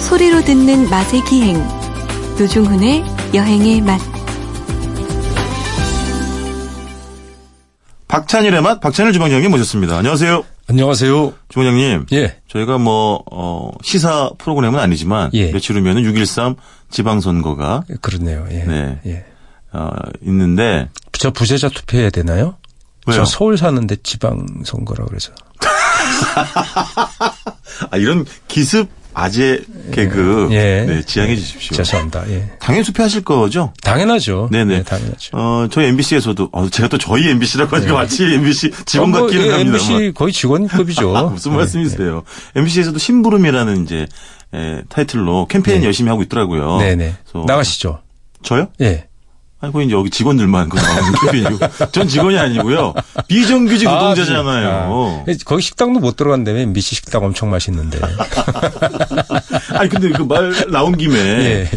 소리로 듣는 맛의 기행 노중훈의 여행의 맛 박찬일의 맛 박찬일 주방장님 모셨습니다. 안녕하세요. 안녕하세요. 주방장님. 예. 저희가 뭐 어, 시사 프로그램은 아니지만 예. 며칠 후면은 6.13 지방선거가 그렇네요. 예. 네. 예. 어, 있는데 저 부재자 투표해야 되나요? 왜요? 저 서울 사는데 지방 선거라 그래서. 아, 이런 기습 아재 개그 예. 네, 지양해 주십시오. 죄송합니다. 예. 당연히 투표하실 거죠? 당연하죠. 네네. 네, 당연하죠. 어, 저희 MBC에서도 어, 제가 또 저희 MBC라고 하니까 마치 MBC 직원 어, 뭐, 같기는 예, 합니다. MBC 거의 직원급이죠. 무슨 네, 말씀이세요? MBC에서도 심부름이라는 이제 에, 타이틀로 캠페인 네. 열심히 하고 있더라고요. 네네. 그래서 나가시죠. 저요? 예. 아니, 그 이제 여기 직원들만 그 나오는 캠페인이고. 전 직원이 아니고요. 비정규직 아, 노동자잖아요. 아, 거기 식당도 못 들어간다며 MBC 식당 엄청 맛있는데. 아니, 근데 그 말 나온 김에. 예.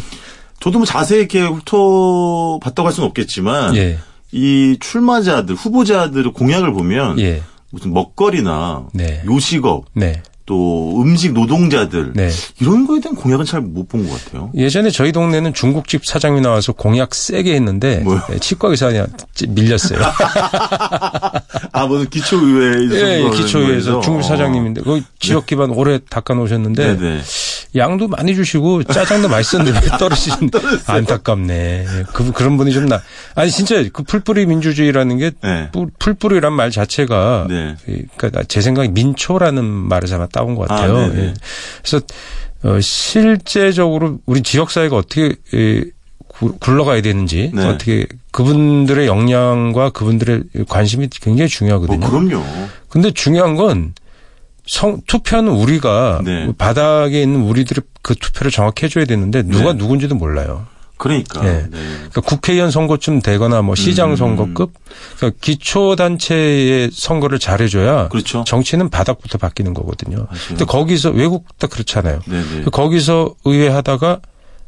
저도 뭐 자세히 이렇게 훑어봤다고 할 수는 없겠지만. 예. 이 출마자들, 후보자들의 공약을 보면. 예. 무슨 먹거리나. 네. 요식업. 네. 또 음식 노동자들. 네. 이런 거에 대한 공약은 잘 못 본 것 같아요. 예전에 저희 동네는 중국집 사장이 나와서 공약 세게 했는데 뭐요? 예, 치과 의사한테 밀렸어요. 아, 무슨 기초의회. 예, 예, 기초의회에서 중국집 사장님인데 그 지역 기반 오래 닦아 놓으셨는데 네네. 양도 많이 주시고 짜장도 맛있었는데 왜 떨어지신 안타깝네. 예, 그 그런 분이 좀 나. 아니 진짜 그 풀뿌리 민주주의라는 게 네. 풀- 풀뿌리란 말 자체가 네. 예, 그러니까 제 생각에 민초라는 말을 아마 따온 것 같아요. 아, 네네. 예. 그래서 어, 실제적으로 우리 지역 사회가 어떻게 예, 구- 굴러가야 되는지 네. 어떻게 그분들의 역량과 그분들의 관심이 굉장히 뭐, 중요하거든요. 그럼요. 근데 중요한 건 성, 투표는 우리가 네. 바닥에 있는 우리들이 그 투표를 정확히 해줘야 되는데 누가 네. 누군지도 몰라요. 그러니까. 예. 네. 그러니까 국회의원 선거쯤 되거나 뭐 시장 음. 선거급 그러니까 기초 단체의 선거를 잘해줘야 그렇죠. 정치는 바닥부터 바뀌는 거거든요. 맞아요. 근데 거기서 외국도 그렇잖아요. 네네. 거기서 의회 하다가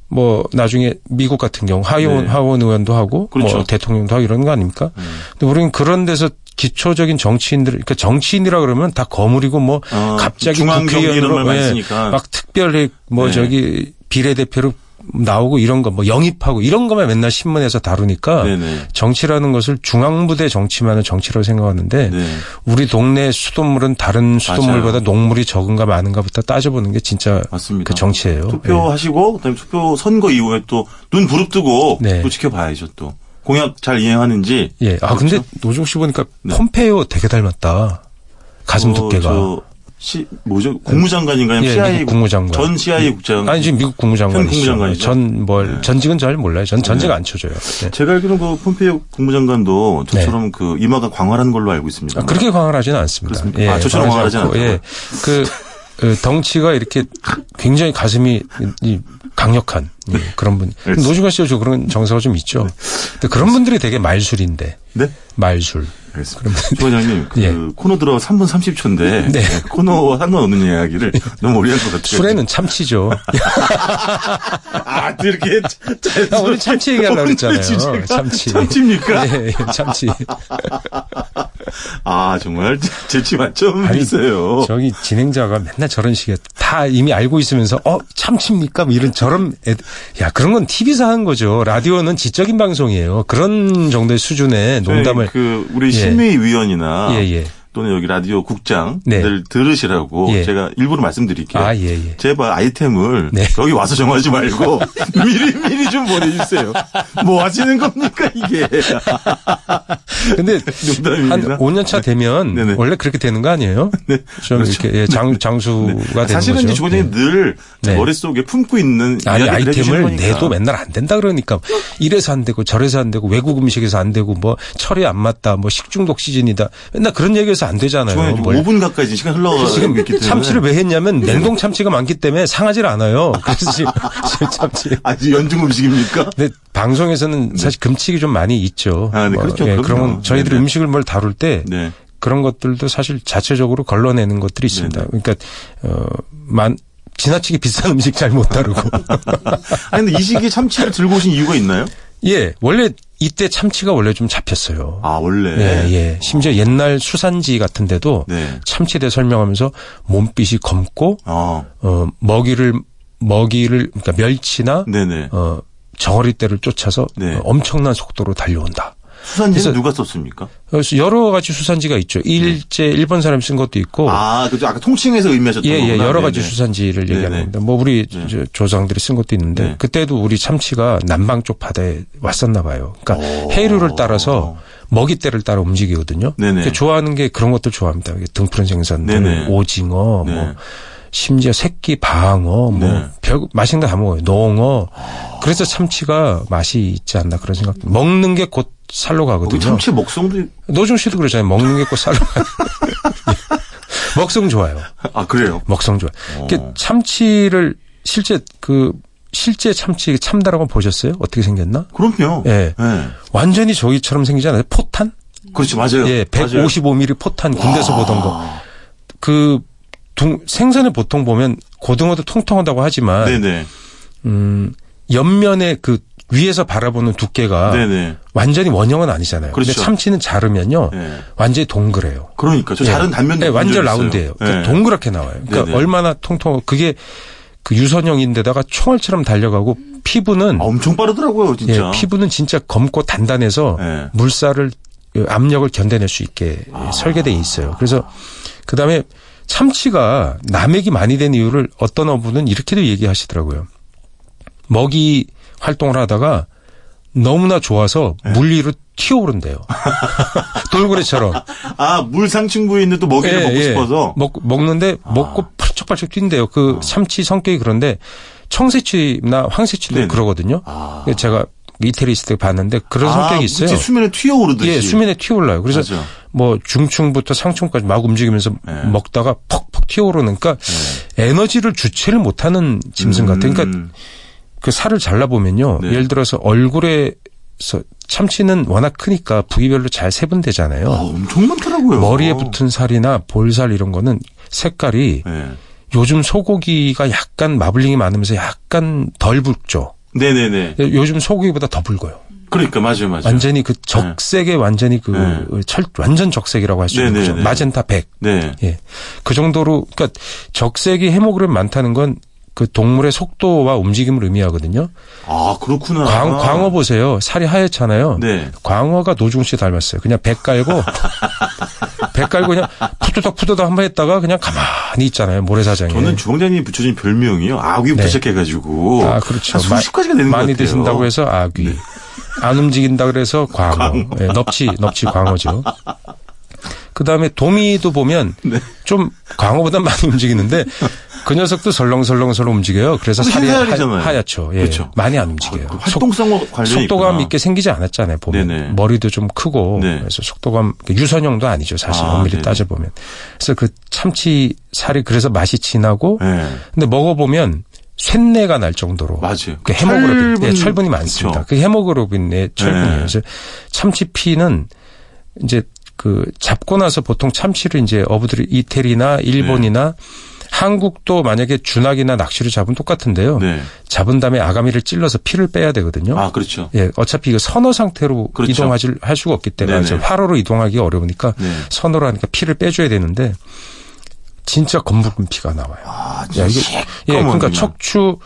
뭐 나중에 미국 같은 경우 하원 네. 하원 의원도 하고 그렇죠. 뭐 대통령도 하고 이런 거 아닙니까? 음. 근데 우리는 그런 데서 기초적인 정치인들 그러니까 정치인이라 그러면 다 거물이고 뭐 어, 갑자기 국회의원으로 예. 막 특별히 뭐 네. 저기 비례대표로 나오고 이런 거 뭐 영입하고 이런 것만 맨날 신문에서 다루니까 네네. 정치라는 것을 중앙부대 정치만을 정치라고 생각하는데 네. 우리 동네 수돗물은 다른 수돗물보다 맞아요. 녹물이 적은가 많은가부터 따져보는 게 진짜 맞습니다. 그 정치예요. 투표하시고 그다음에 투표 선거 이후에 또 눈 부릅뜨고 네. 또 지켜봐야죠 또 공약 잘 이행하는지. 예. 예. 아 근데 노종 씨 보니까 폼페이오 되게 닮았다. 가슴 어, 두께가. 저 시, 뭐죠? 국무장관인가요? 예, CIA 국무장관. 전 CIA 국장. 아니 지금 미국 국무장관이죠. 현 국무장관이죠? 전 뭘 네. 전직은 잘 몰라요. 전 전직 안 쳐줘요. 네. 제가 알기로는 그 폼페이오 국무장관도 저처럼 그 이마가 광활한 걸로 알고 있습니다. 아, 그렇게 광활하지는 않습니다. 그렇습니까? 아, 저처럼 광활하진 않고? 예. 그 어, 덩치가 이렇게 굉장히 가슴이 이 강력한 예, 그런 분. 네. 노중환 씨도 저 그런 정서가 좀 있죠. 근데 그런 분들이 되게 말술인데 네? 말술. 알겠습니다. 주원장님, 그 예. 코너 들어 3분 30초인데 네. 코너와 상관없는 이야기를 너무 오래 한 것 같아요. 술에는 참치죠. 아, 또 이렇게 잘 아, 우리 참치 얘기하려고 오늘 그랬잖아요. 참치. 참치입니까? 예, 예, 참치. 아, 정말 재치 만점 아니, 있어요. 저기 진행자가 맨날 저런 식의 다 이미 알고 있으면서 어 참치입니까? 뭐 이런 저런 애, 야 그런 건 TV에서 하는 거죠. 라디오는 지적인 방송이에요. 그런 정도의 수준의 농담을 그 우리 예. 심의위원이나 예 예. 또는 여기 라디오 국장들 네. 들으시라고 예. 제가 일부러 말씀드릴게요. 아 예 예. 제발 아이템을 네. 여기 와서 정하지 말고 미리 미리 좀 보내주세요. 뭐 하시는 겁니까 이게? 근데 농담입니다. 한 5년 차 되면 네네. 원래 그렇게 되는 거 아니에요? 네. 좀 그렇죠. 이렇게 예, 장 장수가 되는 사실은 거죠. 이제 주부장님 늘 네. 머릿속에 품고 있는 아니 아이템을. 내도 맨날 안 된다 그러니까 이래서 안 되고 저래서 안 되고 외국 음식에서 안 되고 뭐 철이 안 맞다 뭐 식중독 시즌이다 맨날 그런 얘기해서 안 되잖아요. 뭘. 5분 가까이 시간 흘러가고 지금 있기 때문에 참치를 왜 했냐면 냉동 참치가 많기 때문에 상하질 않아요. 그래서 지금, 지금 참치. 아주 연중 음식입니까? 근데 방송에서는 사실 금칙이 좀 많이 있죠. 아, 네, 그렇죠. 그럼요. 그런 저희들이 네네. 음식을 뭘 다룰 때 네. 그런 것들도 사실 자체적으로 걸러내는 것들이 있습니다. 네네. 그러니까 어만 지나치게 비싼 음식 잘 못 다루고. 아니 근데 이 시기에 참치를 들고 오신 이유가 있나요? 예, 원래 이때 참치가 원래 좀 잡혔어요. 아, 원래. 예, 예. 심지어 옛날 수산지 같은 데도 네. 참치에 대해 설명하면서 몸빛이 검고 어, 어 먹이를 먹이를 그러니까 멸치나 네네. 어 정어리떼를 쫓아서 네. 어, 엄청난 속도로 달려온다. 수산지는 누가 썼습니까? 그래서 여러 가지 수산지가 있죠. 일제 일본 사람이 쓴 것도 있고 네. 아, 그죠. 아까 통칭해서 의미하셨던 예, 예, 거구나. 여러 가지 네네. 수산지를. 얘기하는 겁니다. 뭐 우리 네. 저 조상들이 쓴 것도 있는데 네. 그때도 우리 참치가 남방 쪽 바다에 왔었나 봐요. 그러니까 오. 해류를 따라서 먹이대를 따라 움직이거든요. 그러니까 좋아하는 게 그런 것들 좋아합니다. 등푸른 생선들. 오징어, 네. 뭐 심지어 새끼 방어, 뭐 네. 별 맛있는 거 다 먹어요. 농어. 그래서 참치가 맛이 있지 않나 그런 생각. 먹는 게 곧 살로 가거든요. 참치 먹성도 노중 씨도 그러잖아요. 먹는 게곧 살로 가. 먹성 좋아요. 아 그래요. 먹성 좋아요. 어. 이게 참치를 실제 그 실제 참치 참다라고 보셨어요? 어떻게 생겼나? 그럼요. 예. 예. 완전히 저기처럼 생기지 않아요? 포탄? 그렇죠, 맞아요. 예, 맞아요. 155mm 포탄 군대에서 보던 거. 그 둥, 생선을 보통 보면 고등어도 통통하다고 하지만 네네. 음, 옆면에 그 위에서 바라보는 두께가 네네. 완전히 원형은 아니잖아요. 근데 그렇죠. 참치는 자르면요. 예. 완전히 동그래요. 그러니까 저 예. 다른 단면도 네, 본 완전. 라운드예요. 그러니까 예. 동그랗게 나와요. 그러니까 네네. 얼마나 통통 그게 그 유선형인데다가 총알처럼 달려가고 피부는 아, 엄청 빠르더라고요, 진짜. 예, 피부는 진짜 검고 단단해서 예. 물살을 그 압력을 견뎌낼 수 있게 아. 설계돼 있어요. 그래서 그다음에 참치가 남액이 많이 된 이유를 어떤 어부는 이렇게도 얘기하시더라고요. 먹이 활동을 하다가 너무나 좋아서 예. 물 위로 튀어오른대요. 돌고래처럼. 아, 물 상층 부에 있는 또 먹이를 예, 먹고 예. 싶어서. 아. 먹, 먹는데 먹고 펄쩍펄쩍 뛴대요. 그 참치 성격이 그런데 청새치나 황새치도 네네. 그러거든요. 아. 제가 이태리 있을 때 봤는데 그런 성격이 있어요. 그치, 수면에 튀어오르듯이. 예, 수면에 튀어올라요. 그래서 맞아. 뭐 중층부터 상층까지 막 움직이면서 네. 먹다가 퍽퍽 튀어오르는 그러니까 에너지를 주체를 못하는 짐승 같아요. 그러니까 음. 그 살을 잘라보면요. 네. 예를 들어서 얼굴에서 참치는 워낙 크니까 부위별로 잘 세분되잖아요. 아, 엄청 많더라고요. 머리에 붙은 살이나 볼살 이런 거는 색깔이 예. 요즘 소고기가 약간 마블링이 많으면서 약간 덜 붉죠. 네네네. 요즘 소고기보다 더 붉어요. 그러니까, 맞아요, 맞아요. 완전히 그 적색에 완전히 그 네. 철, 완전 적색이라고 할 수 있는. 거죠. 마젠타 100. 네. 예. 그 정도로, 그러니까 적색이 헤모그램 많다는 건 그 동물의 속도와 움직임을 의미하거든요. 아, 그렇구나. 광, 광어 보세요. 살이 하얗잖아요. 네. 광어가 노중 씨 닮았어요. 그냥 배 깔고, 배 깔고 그냥 푸드덕 푸드덕 한번 했다가 그냥 가만히 있잖아요. 모래사장에. 저는 주방장님이 붙여준 별명이요. 아귀부터 네. 시작해가지고. 아, 그렇죠. 한 수십 가지가 되는 것 많이 같아요. 드신다고 해서 아귀. 안 움직인다 그래서 광어. 예, 넙치, 넙치 광어죠. 그 다음에 도미도 보면 네. 좀 광어보다 많이 움직이는데 그 녀석도 설렁설렁설렁 움직여요. 그래서 살이. 하, 얗죠 예. 그렇죠. 많이 안 움직여요. 그 활동성과 관련이 속도감 있구나. 있게 생기지 않았잖아요. 보면 네네. 머리도 좀 크고 네. 그래서 속도감 유선형도 아니죠. 사실 아, 엄밀히. 따져 보면. 그래서 그 참치 살이 그래서 맛이 진하고 예. 근데 먹어 보면 쇳내가 날 정도로 맞아요. 그 헤모그로빈, 철분- 예, 철분이 많습니다. 그쵸. 그 철분이에요. 네. 그래서 참치 피는 이제 그 잡고 나서 보통 참치를 이제 어부들이 이태리나 일본이나 네. 한국도 만약에 준학이나 낚시를 잡으면 똑같은데요. 네. 잡은 다음에 아가미를 찔러서 피를 빼야 되거든요. 아, 그렇죠. 예, 어차피 이거 선어 상태로 그렇죠. 이동하지 할 수가 없기 때문에 네네. 화로로 이동하기 어려우니까 네. 선어로 하니까 피를 빼줘야 되는데 진짜 검붉은 피가 나와요. 아, 야, 진짜 이게 예, 그러니까 척추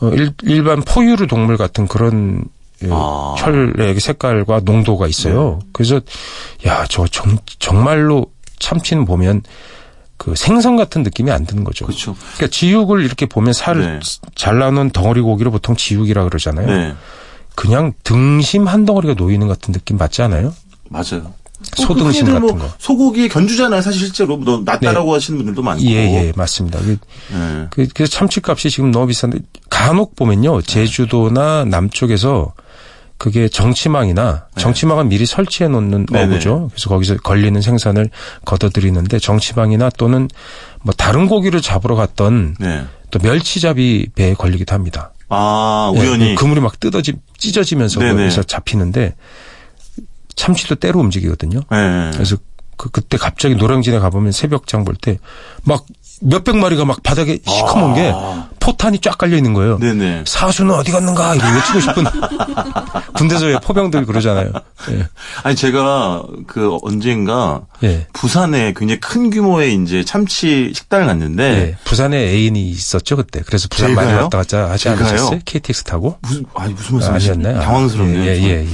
어, 일, 일반 포유류 동물 같은 그런 예, 아. 네. 혈의 색깔과 농도가 있어요. 그래서 야, 저 정, 정말로 참치는 보면 그 생선 같은 느낌이 안 드는 거죠. 그렇죠. 그러니까 지육을 이렇게 보면 살을 네. 잘라놓은 덩어리 고기를 보통 지육이라 그러잖아요. 네. 그냥 등심 한 덩어리가 놓이는 것 같은 느낌 맞지 않아요? 맞아요. 소등심 흔히들 같은 뭐 거. 소고기의 견주잖아요. 사실 실제로 너 낫다라고 하시는 분들도 많고. 예, 예, 맞습니다. 그- 예. 그, 그래서 참치값이 지금 너무 비싼데 간혹 보면요 제주도나 남쪽에서 그게 정치망이나 정치망은 미리 설치해 놓는 네. 네네. 어부죠. 그래서 거기서 걸리는 생산을 걷어들이는데 정치망이나 또는 뭐 다른 고기를 잡으러 갔던 네. 또 멸치잡이 배에 걸리기도 합니다. 아, 예, 우연히. 그 그물이 막 뜯어지 찢어지면서 네네. 거기서 잡히는데 참치도 때로 움직이거든요. 예. 그래서 그 그때 갑자기 노량진에 가보면 새벽장 볼 때 막 몇백 마리가 막 바닥에 시커먼 게 아. 포탄이 쫙 깔려 있는 거예요. 네네. 사수는 어디 갔는가 이렇게 외치고 싶은 군대에서 왜 포병들 그러잖아요. 예. 아니 제가 그 언젠가 예. 부산에 굉장히 큰 규모의 이제 참치 식당을 갔는데 예. 부산에 애인이 있었죠 그때. 그래서 부산 많이 제가요? 왔다 갔다 하지 제가요? 않으셨어요? KTX 타고? 무슨 아니 무슨 아, 말씀이세요? 아니었나요? 당황스럽네요. 예, 예, 예.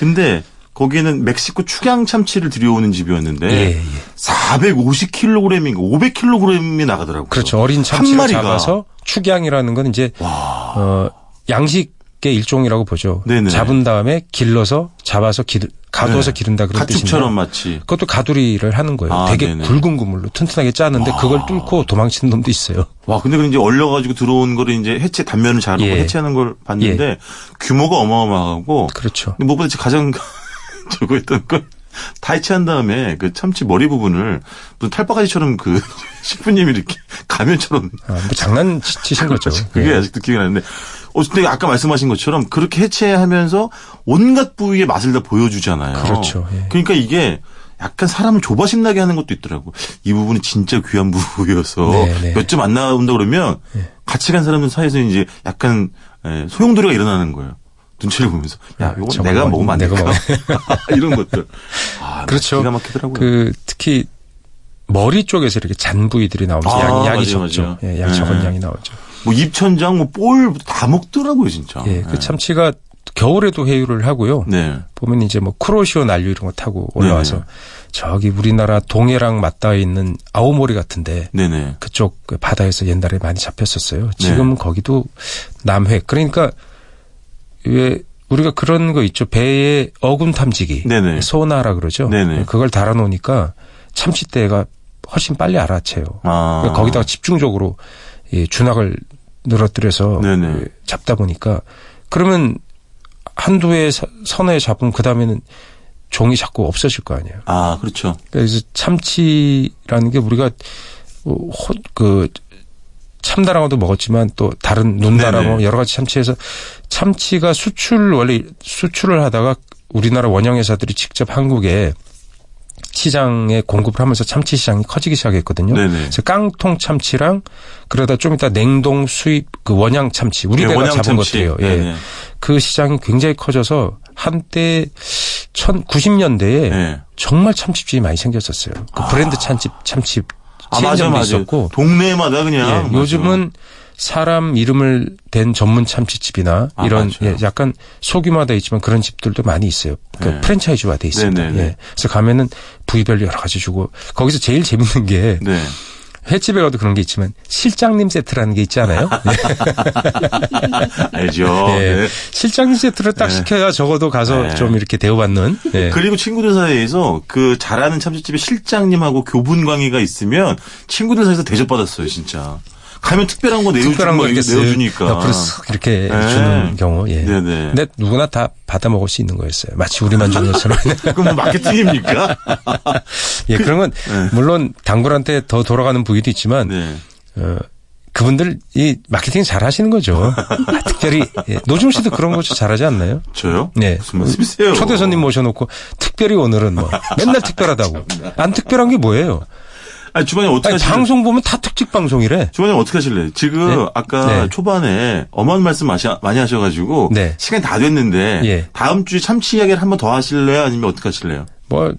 근데 거기는 멕시코 축양 참치를 들여오는 집이었는데 예, 예. 450kg인가 500kg이 나가더라고요. 그렇죠. 어린 한 참치를 마리가. 잡아서 축양이라는 건 이제 어, 양식의 일종이라고 보죠. 네네. 잡은 다음에 길러서 잡아서 기, 가둬서 네. 기른다 그런 가축처럼 마치. 그것도 가두리를 하는 거예요. 아, 되게 네네. 굵은 그물로 튼튼하게 짜는데 그걸 뚫고 도망치는 놈도 있어요. 와, 근데 그 이제 얼려 가지고 들어온 거를 이제 해체, 단면을 자르고 예. 해체하는 걸 봤는데 규모가 어마어마하고 그렇죠. 무엇보다 가장 저거 했던 건 다 해체한 다음에 그 참치 머리 부분을 무슨 탈바가지처럼 그 셰프님이 이렇게 가면처럼 아, 뭐 장난 치신 거죠. 그게 예. 아직도 기억이 나는데 어쨌든 아까 말씀하신 것처럼 그렇게 해체하면서 온갖 부위의 맛을 다 보여주잖아요. 그렇죠. 예. 그러니까 이게 약간 사람을 조바심 나게 하는 것도 있더라고. 이 부분이 진짜 귀한 부위여서 네, 네. 몇점 안 나온다 그러면 같이 간 사람들 사이에서 이제 약간 예, 소용돌이가 일어나는 거예요. 눈치를 보면서 야, 이건 저거 내가 뭐, 먹으면 안 될까? 이런 것들. 아, 그렇죠. 기가 막히더라고요. 그 특히 머리 쪽에서 이렇게 잔 부위들이 나오면서 아, 양이, 양이 맞아요, 적죠. 맞아요. 예, 양이 네. 적은 양이 나오죠. 뭐 입천장, 뭐 볼 다 먹더라고요, 진짜. 예, 그 참치가 겨울에도 회유를 하고요. 네. 보면 이제 뭐 크로시오 난류 이런 거 타고 올라와서 네네. 저기 우리나라 동해랑 맞닿아 있는 아오모리 같은데 네네. 그쪽 그 바다에서 옛날에 많이 잡혔었어요. 네. 지금 은 거기도 남해. 그러니까 왜 우리가 그런 거 있죠. 배에 어군 탐지기, 네네. 소나라 그러죠. 네네. 그걸 달아놓으니까 참치떼가 훨씬 빨리 알아채요. 아. 그러니까 거기다가 집중적으로 이 준학을 늘어뜨려서 네네. 그 잡다 보니까 그러면 한두 해 서- 서너 해 잡으면 그 다음에는 종이 자꾸 없어질 거 아니에요. 아, 그렇죠. 그래서 참치라는 게 우리가 어, 호- 그 참다랑어도 먹었지만 또 다른 눈다랑어 네네. 여러 가지 참치에서 참치가 수출 원래 수출을 하다가 우리나라 원형 회사들이 직접 한국에 시장에 공급을 하면서 참치 시장이 커지기 시작했거든요. 네네. 그래서 깡통 참치랑 그러다 좀 이따 냉동 수입 그 원양 참치 우리 네, 배가 잡은 참치. 것들이에요. 예. 그 시장이 굉장히 커져서 한때 1990년대에 네. 정말 참치집이 많이 생겼었어요. 그 브랜드 참치 참치 아, 맞아, 맞아. 있었고 동네마다 그냥. 예. 요즘은 사람 이름을 댄 전문 참치집이나 아, 이런. 예, 약간 소규모화돼 있지만 그런 집들도 많이 있어요. 그러니까 네. 프랜차이즈화 돼 있습니다. 네네네. 예. 그래서 가면은 부위별로 여러 가지 주고 거기서 제일 재밌는 게 네. 횟집에 가도 그런 게 있지만 실장님 세트라는 게 있잖아요. 알죠. 예. 네. 실장님 세트를 딱 네. 시켜야 적어도 가서 네. 좀 이렇게 대우받는. 예. 그리고 친구들 사이에서 그 잘하는 참치집의 실장님하고 교분 관계가 있으면 친구들 사이에서 대접받았어요, 진짜. 가면 특별한 거 내어주, 특별한 거 내어주니까. 옆으로 쓱 이렇게 네. 주는 경우. 예. 네네. 근데 누구나 다 받아 먹을 수 있는 거였어요. 마치 우리만 주는 것처럼. 그건 뭐 마케팅입니까? 예, 그런 건 네. 물론 단골한테 더 돌아가는 부위도 있지만 네. 어, 그분들 이 마케팅 잘 하시는 거죠. 아, 특별히 예, 노중 씨도 그런 거 잘하지 않나요? 저요? 네. 무슨 말씀이세요? 초대 손님 모셔놓고 특별히 오늘은 뭐 맨날 특별하다고. 안 특별한 게 뭐예요? 아니, 주방에 어떻게 아니, 하실래요? 방송 보면 다 특집 방송이래. 주방님 어떻게 하실래요? 지금 네? 아까 네. 초반에 어마어마한 말씀 많이 하셔가지고 네. 시간이 다 됐는데 예. 다음 주에 참치 이야기를 한 번 더 하실래요? 아니면 어떻게 하실래요? 뭐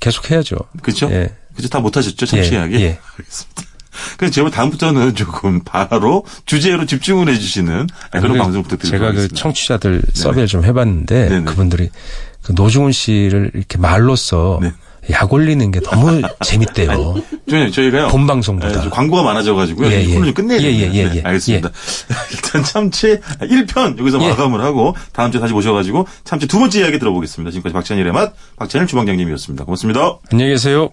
계속 해야죠. 그렇죠? 예. 그죠? 다 못하셨죠? 참치 예, 이야기? 예. 알겠습니다. 그래서 제발 다음부터는 조금 바로 주제로 집중을 해주시는 그런 그 방송 부탁드립니다. 제가 그 청취자들 서베이를 좀 해봤는데 네네. 그분들이 그 노중훈 씨를 이렇게 말로써 네. 약 올리는 게 너무 재밌대요. 저희, 저희가요. 본 방송보다. 예, 좀 광고가 많아져가지고요. 예, 이 예. 좀 끝내야 예, 됩니다. 예, 예, 네, 예. 알겠습니다. 일단 참치 1편 여기서 예. 마감을 하고 다음 주에 다시 모셔가지고 참치 두 번째 이야기 들어보겠습니다. 지금까지 박찬일의 맛 박찬일 주방장님이었습니다. 고맙습니다. 안녕히 계세요.